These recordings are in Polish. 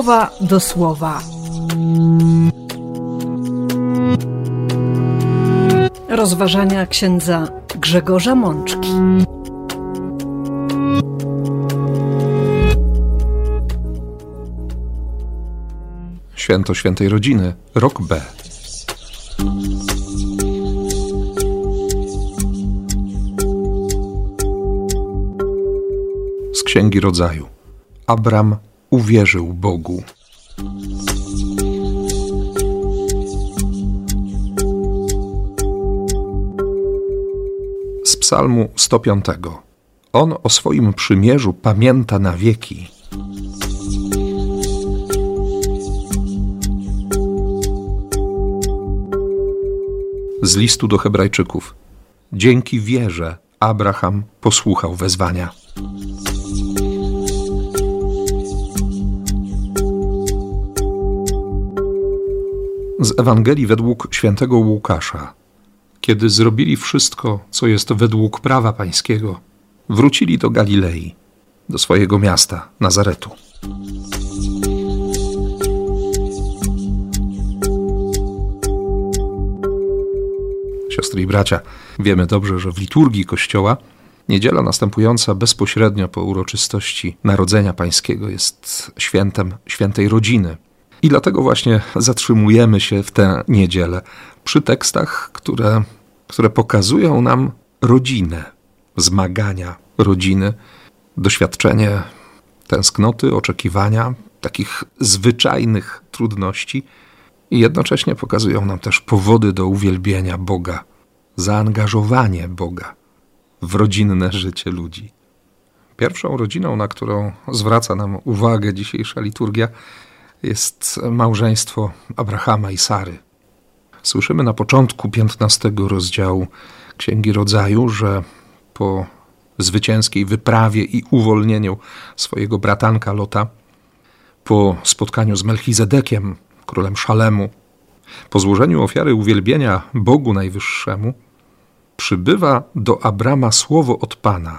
słowa do słowa. Rozważania księdza Grzegorza Mączki. Święto Świętej Rodziny, rok B. Z Księgi Rodzaju. Abram uwierzył Bogu. Z Psalmu 105. On o swoim przymierzu pamięta na wieki. Z listu do Hebrajczyków. Dzięki wierze Abraham posłuchał wezwania. Z Ewangelii według świętego Łukasza. Kiedy zrobili wszystko, co jest według prawa pańskiego, wrócili do Galilei, do swojego miasta, Nazaretu. Siostry i bracia, wiemy dobrze, że w liturgii Kościoła niedziela następująca bezpośrednio po uroczystości Narodzenia Pańskiego jest świętem świętej rodziny. I dlatego właśnie zatrzymujemy się w tę niedzielę przy tekstach, które, które pokazują nam rodzinę, zmagania rodziny, doświadczenie tęsknoty, oczekiwania, takich zwyczajnych trudności i jednocześnie pokazują nam też powody do uwielbienia Boga, zaangażowanie Boga w rodzinne życie ludzi. Pierwszą rodziną, na którą zwraca nam uwagę dzisiejsza liturgia, jest małżeństwo Abrahama i Sary. Słyszymy na początku 15 rozdziału Księgi Rodzaju, że po zwycięskiej wyprawie i uwolnieniu swojego bratanka Lota, po spotkaniu z Melchizedekiem, królem Szalemu, po złożeniu ofiary uwielbienia Bogu Najwyższemu, przybywa do Abrama słowo od Pana.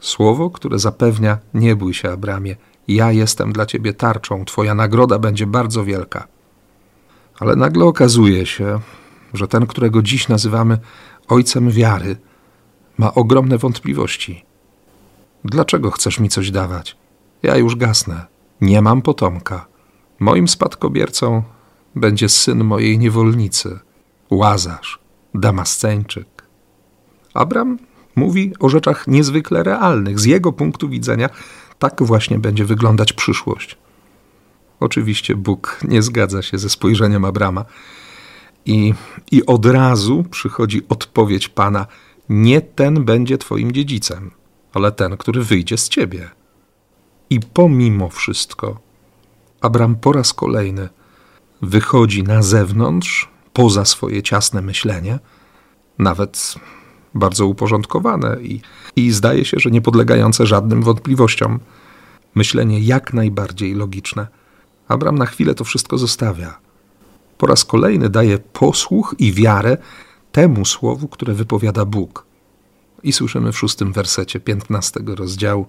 Słowo, które zapewnia: Nie bój się, Abramie, ja jestem dla ciebie tarczą, twoja nagroda będzie bardzo wielka. Ale nagle okazuje się, że ten, którego dziś nazywamy ojcem wiary, ma ogromne wątpliwości. Dlaczego chcesz mi coś dawać? Ja już gasnę. Nie mam potomka. Moim spadkobiercą będzie syn mojej niewolnicy, Łazarz, Damasceńczyk. Abram mówi o rzeczach niezwykle realnych. Z jego punktu widzenia tak właśnie będzie wyglądać przyszłość. Oczywiście Bóg nie zgadza się ze spojrzeniem Abrama i, i od razu przychodzi odpowiedź Pana: Nie ten będzie Twoim dziedzicem, ale ten, który wyjdzie z Ciebie. I pomimo wszystko, Abram po raz kolejny wychodzi na zewnątrz, poza swoje ciasne myślenie, nawet bardzo uporządkowane i, i zdaje się, że nie podlegające żadnym wątpliwościom. Myślenie jak najbardziej logiczne. Abram na chwilę to wszystko zostawia. Po raz kolejny daje posłuch i wiarę temu słowu, które wypowiada Bóg. I słyszymy w szóstym wersecie piętnastego rozdziału: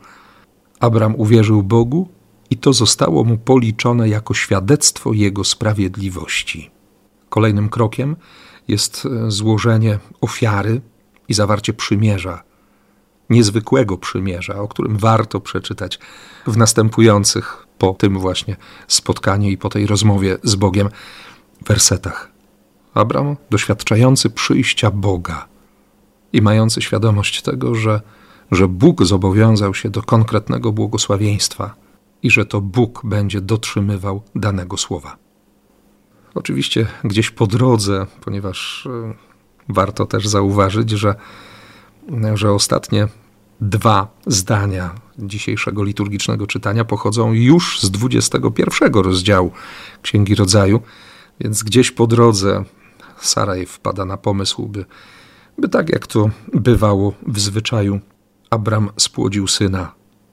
Abram uwierzył Bogu i to zostało mu policzone jako świadectwo jego sprawiedliwości. Kolejnym krokiem jest e, złożenie ofiary i zawarcie przymierza, niezwykłego przymierza, o którym warto przeczytać w następujących po tym właśnie spotkaniu i po tej rozmowie z Bogiem wersetach. Abram, doświadczający przyjścia Boga i mający świadomość tego, że, że Bóg zobowiązał się do konkretnego błogosławieństwa i że to Bóg będzie dotrzymywał danego słowa. Oczywiście gdzieś po drodze, ponieważ warto też zauważyć, że, że ostatnie dwa zdania dzisiejszego liturgicznego czytania pochodzą już z 21 rozdziału Księgi Rodzaju, więc gdzieś po drodze Saraj wpada na pomysł, by, by tak jak to bywało w zwyczaju, Abram spłodził syna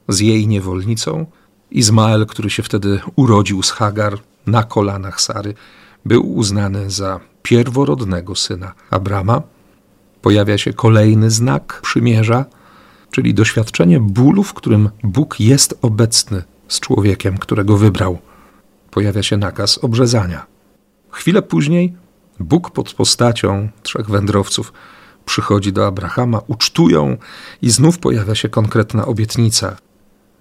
z jej niewolnicą. Izmael, który się wtedy urodził z Hagar na kolanach Sary, był uznany za pierworodnego syna Abrama. Pojawia się kolejny znak przymierza, czyli doświadczenie bólu, w którym Bóg jest obecny z człowiekiem, którego wybrał pojawia się nakaz obrzezania. Chwilę później Bóg pod postacią trzech wędrowców przychodzi do Abrahama, ucztują i znów pojawia się konkretna obietnica.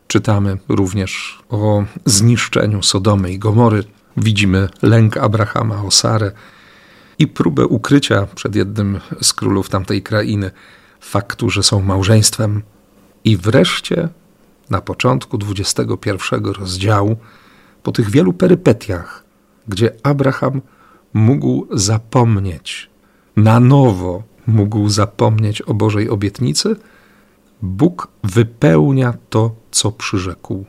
Czytamy również o zniszczeniu Sodomy i Gomory. Widzimy lęk Abrahama o Sarę i próbę ukrycia przed jednym z królów tamtej krainy faktu, że są małżeństwem. I wreszcie na początku 21 rozdziału, po tych wielu perypetiach, gdzie Abraham mógł zapomnieć, na nowo mógł zapomnieć o Bożej obietnicy, Bóg wypełnia to, co przyrzekł.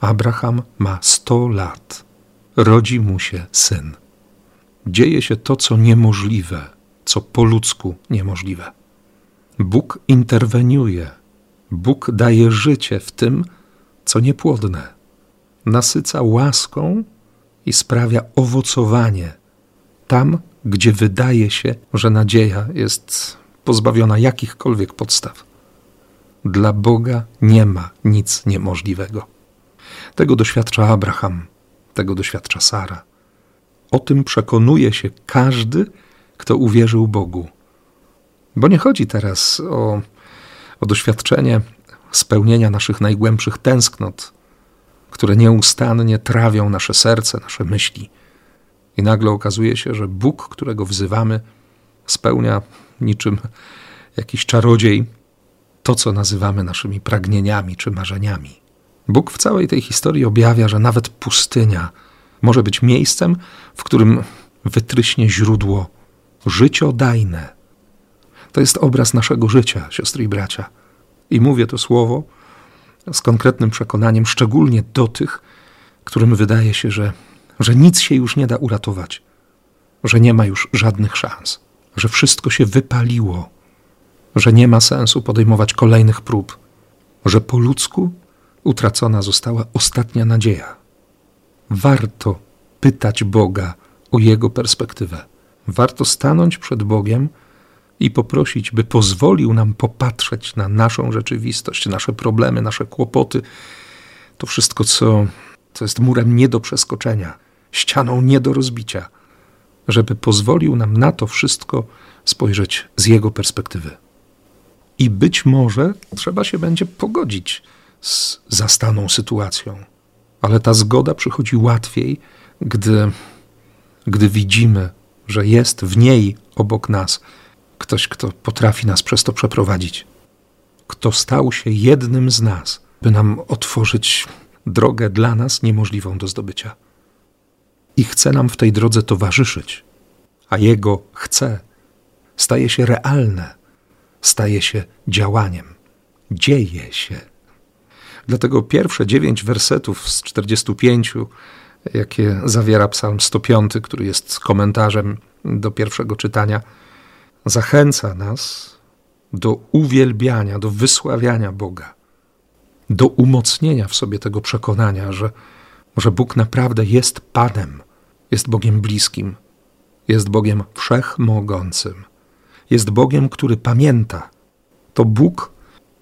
Abraham ma 100 lat, rodzi mu się syn. Dzieje się to, co niemożliwe, co po ludzku niemożliwe. Bóg interweniuje, Bóg daje życie w tym, co niepłodne, nasyca łaską i sprawia owocowanie tam, gdzie wydaje się, że nadzieja jest pozbawiona jakichkolwiek podstaw. Dla Boga nie ma nic niemożliwego. Tego doświadcza Abraham, tego doświadcza Sara. O tym przekonuje się każdy, kto uwierzył Bogu. Bo nie chodzi teraz o, o doświadczenie spełnienia naszych najgłębszych tęsknot, które nieustannie trawią nasze serce, nasze myśli. I nagle okazuje się, że Bóg, którego wzywamy, spełnia niczym jakiś czarodziej to, co nazywamy naszymi pragnieniami czy marzeniami. Bóg w całej tej historii objawia, że nawet pustynia może być miejscem, w którym wytryśnie źródło życiodajne. To jest obraz naszego życia, siostry i bracia. I mówię to słowo z konkretnym przekonaniem, szczególnie do tych, którym wydaje się, że, że nic się już nie da uratować, że nie ma już żadnych szans, że wszystko się wypaliło, że nie ma sensu podejmować kolejnych prób, że po ludzku utracona została ostatnia nadzieja. Warto pytać Boga o Jego perspektywę. Warto stanąć przed Bogiem i poprosić, by pozwolił nam popatrzeć na naszą rzeczywistość, nasze problemy, nasze kłopoty, to wszystko, co, co jest murem nie do przeskoczenia, ścianą nie do rozbicia, żeby pozwolił nam na to wszystko spojrzeć z Jego perspektywy. I być może trzeba się będzie pogodzić z zastaną sytuacją, ale ta zgoda przychodzi łatwiej, gdy, gdy widzimy, że jest w niej obok nas ktoś, kto potrafi nas przez to przeprowadzić, kto stał się jednym z nas, by nam otworzyć drogę dla nas niemożliwą do zdobycia. I chce nam w tej drodze towarzyszyć, a Jego chce staje się realne, staje się działaniem, dzieje się. Dlatego pierwsze dziewięć wersetów z 45, jakie zawiera Psalm 105, który jest komentarzem do pierwszego czytania, zachęca nas do uwielbiania, do wysławiania Boga, do umocnienia w sobie tego przekonania, że, że Bóg naprawdę jest Panem, jest Bogiem bliskim, jest Bogiem wszechmogącym, jest Bogiem, który pamięta. To Bóg,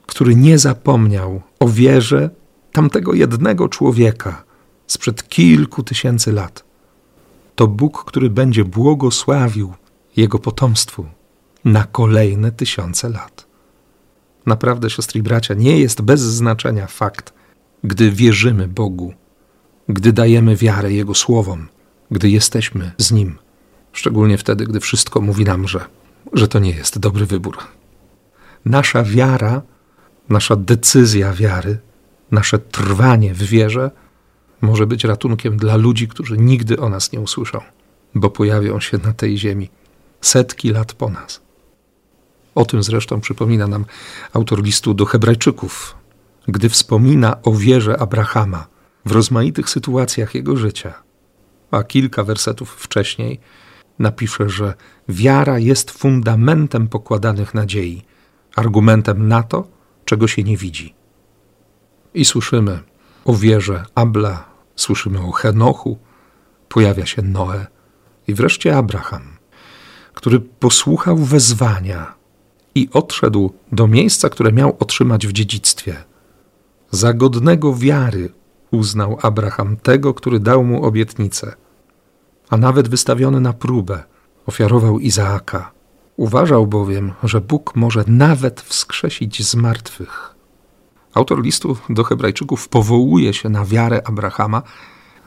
który nie zapomniał o wierze tamtego jednego człowieka sprzed kilku tysięcy lat. To Bóg, który będzie błogosławił jego potomstwu na kolejne tysiące lat. Naprawdę, siostry i bracia, nie jest bez znaczenia fakt, gdy wierzymy Bogu, gdy dajemy wiarę Jego słowom, gdy jesteśmy z Nim, szczególnie wtedy, gdy wszystko mówi nam, że, że to nie jest dobry wybór. Nasza wiara, nasza decyzja wiary, nasze trwanie w wierze może być ratunkiem dla ludzi, którzy nigdy o nas nie usłyszą, bo pojawią się na tej ziemi setki lat po nas. O tym zresztą przypomina nam autor listu do Hebrajczyków, gdy wspomina o wierze Abrahama w rozmaitych sytuacjach jego życia. A kilka wersetów wcześniej napisze, że wiara jest fundamentem pokładanych nadziei, argumentem na to, czego się nie widzi. I słyszymy o wierze Abla, słyszymy o Henochu, pojawia się Noe i wreszcie Abraham, który posłuchał wezwania i odszedł do miejsca, które miał otrzymać w dziedzictwie. Za godnego wiary uznał Abraham tego, który dał mu obietnicę, a nawet wystawiony na próbę, ofiarował Izaaka. Uważał bowiem, że Bóg może nawet wskrzesić z martwych. Autor listu do Hebrajczyków powołuje się na wiarę Abrahama,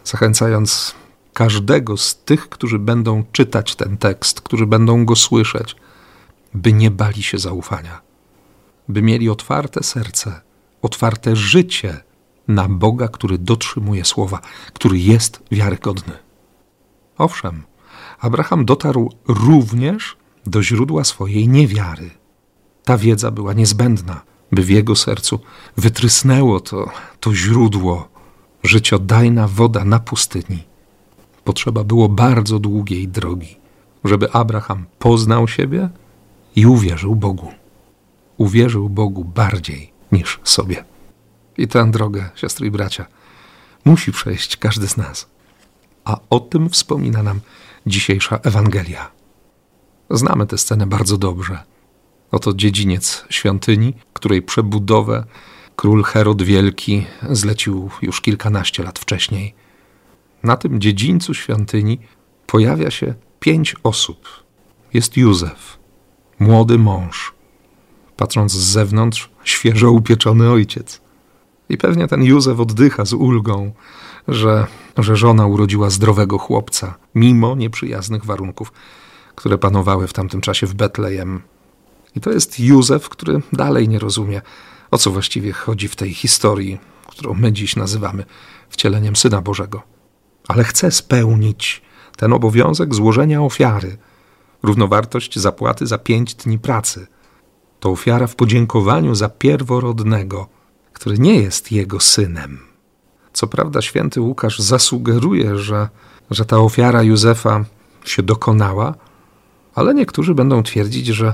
zachęcając każdego z tych, którzy będą czytać ten tekst, którzy będą go słyszeć, by nie bali się zaufania, by mieli otwarte serce, otwarte życie na Boga, który dotrzymuje słowa, który jest wiarygodny. Owszem, Abraham dotarł również do źródła swojej niewiary. Ta wiedza była niezbędna, by w jego sercu wytrysnęło to, to źródło, życiodajna woda na pustyni. Potrzeba było bardzo długiej drogi, żeby Abraham poznał siebie i uwierzył Bogu. Uwierzył Bogu bardziej niż sobie. I tę drogę, siostry i bracia, musi przejść każdy z nas. A o tym wspomina nam dzisiejsza Ewangelia. Znamy tę scenę bardzo dobrze. Oto dziedziniec świątyni, której przebudowę król Herod Wielki zlecił już kilkanaście lat wcześniej. Na tym dziedzińcu świątyni pojawia się pięć osób. Jest Józef, młody mąż, patrząc z zewnątrz, świeżo upieczony ojciec. I pewnie ten Józef oddycha z ulgą, że, że żona urodziła zdrowego chłopca, mimo nieprzyjaznych warunków, które panowały w tamtym czasie w Betlejem. I to jest Józef, który dalej nie rozumie, o co właściwie chodzi w tej historii, którą my dziś nazywamy wcieleniem Syna Bożego. Ale chce spełnić ten obowiązek złożenia ofiary, równowartość zapłaty za pięć dni pracy. To ofiara w podziękowaniu za pierworodnego, który nie jest jego synem. Co prawda, święty Łukasz zasugeruje, że, że ta ofiara Józefa się dokonała, ale niektórzy będą twierdzić, że,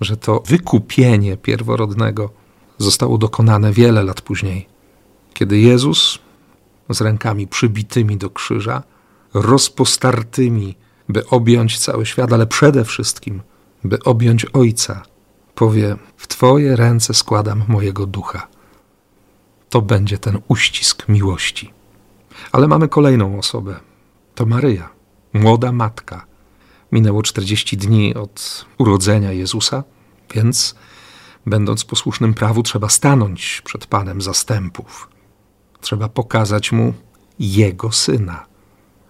że to wykupienie pierworodnego zostało dokonane wiele lat później, kiedy Jezus z rękami przybitymi do krzyża, rozpostartymi, by objąć cały świat, ale przede wszystkim, by objąć Ojca, powie: W Twoje ręce składam mojego ducha to będzie ten uścisk miłości. Ale mamy kolejną osobę. To Maryja, młoda matka. Minęło 40 dni od urodzenia Jezusa, więc będąc posłusznym prawu, trzeba stanąć przed Panem zastępów. Trzeba pokazać mu jego syna.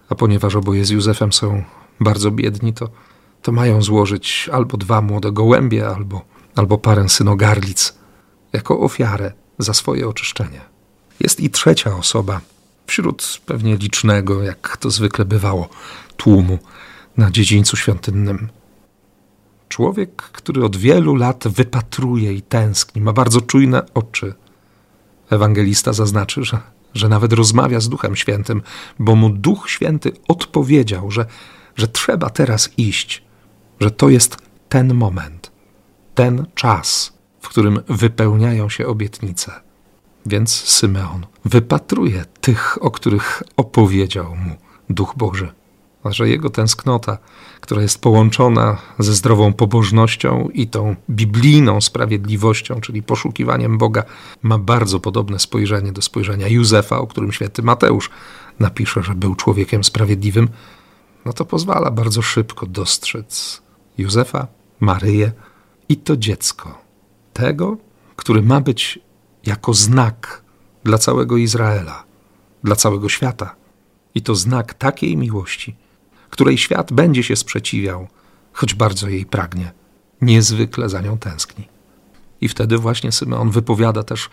A ponieważ oboje z Józefem są bardzo biedni, to, to mają złożyć albo dwa młode gołębie, albo, albo parę synogarlic jako ofiarę za swoje oczyszczenie. Jest i trzecia osoba, wśród pewnie licznego, jak to zwykle bywało, tłumu na dziedzińcu świątynnym. Człowiek, który od wielu lat wypatruje i tęskni, ma bardzo czujne oczy. Ewangelista zaznaczy, że, że nawet rozmawia z Duchem Świętym, bo mu Duch Święty odpowiedział, że, że trzeba teraz iść, że to jest ten moment, ten czas, w którym wypełniają się obietnice. Więc Symeon wypatruje tych, o których opowiedział mu Duch Boży. Że jego tęsknota, która jest połączona ze zdrową pobożnością i tą biblijną sprawiedliwością, czyli poszukiwaniem Boga, ma bardzo podobne spojrzenie do spojrzenia Józefa, o którym święty Mateusz napisze, że był człowiekiem sprawiedliwym, no to pozwala bardzo szybko dostrzec Józefa, Maryję i to dziecko tego, który ma być jako znak dla całego Izraela, dla całego świata. I to znak takiej miłości, której świat będzie się sprzeciwiał, choć bardzo jej pragnie, niezwykle za nią tęskni. I wtedy właśnie Symeon wypowiada też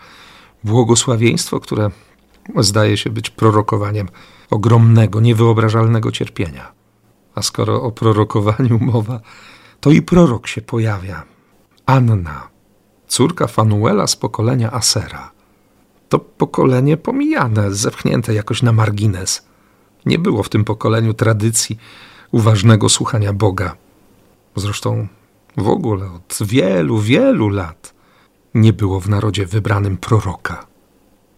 błogosławieństwo, które zdaje się być prorokowaniem ogromnego, niewyobrażalnego cierpienia. A skoro o prorokowaniu mowa, to i prorok się pojawia. Anna, córka Fanuela z pokolenia Asera. To pokolenie pomijane, zepchnięte jakoś na margines. Nie było w tym pokoleniu tradycji uważnego słuchania Boga. Zresztą w ogóle od wielu, wielu lat nie było w narodzie wybranym proroka.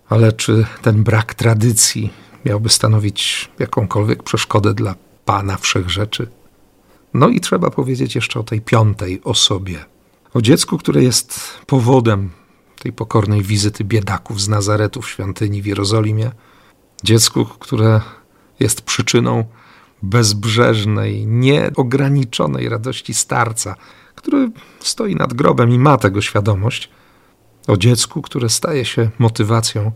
Ale czy ten brak tradycji miałby stanowić jakąkolwiek przeszkodę dla Pana Wszechrzeczy? No i trzeba powiedzieć jeszcze o tej piątej osobie – o dziecku, które jest powodem tej pokornej wizyty biedaków z Nazaretu w świątyni w Jerozolimie, Dziecku, które jest przyczyną bezbrzeżnej, nieograniczonej radości starca, który stoi nad grobem i ma tego świadomość, o dziecku, które staje się motywacją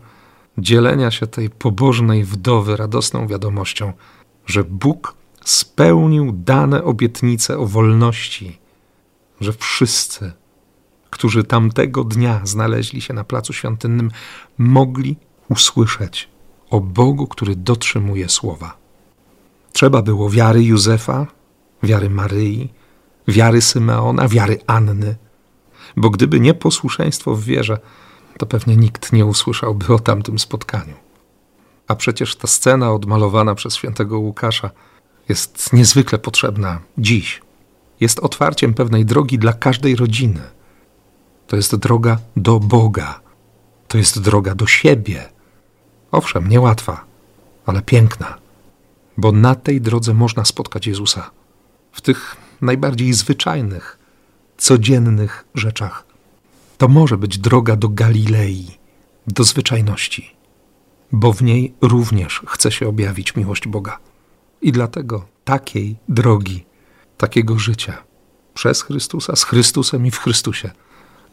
dzielenia się tej pobożnej wdowy radosną wiadomością, że Bóg spełnił dane obietnice o wolności, że wszyscy, którzy tamtego dnia znaleźli się na placu świątynnym, mogli usłyszeć o Bogu, który dotrzymuje słowa. Trzeba było wiary Józefa, wiary Maryi, wiary Symeona, wiary Anny, bo gdyby nie posłuszeństwo w wierze, to pewnie nikt nie usłyszałby o tamtym spotkaniu. A przecież ta scena odmalowana przez świętego Łukasza jest niezwykle potrzebna dziś. Jest otwarciem pewnej drogi dla każdej rodziny. To jest droga do Boga. To jest droga do siebie. Owszem, niełatwa, ale piękna, bo na tej drodze można spotkać Jezusa. W tych najbardziej zwyczajnych, codziennych rzeczach. To może być droga do Galilei, do zwyczajności, bo w niej również chce się objawić miłość Boga. I dlatego takiej drogi, takiego życia przez Chrystusa, z Chrystusem i w Chrystusie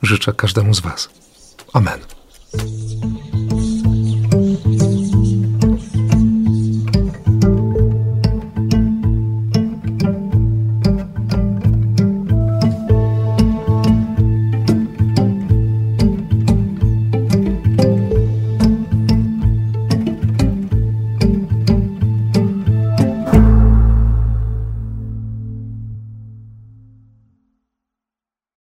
życzę każdemu z Was. Amen.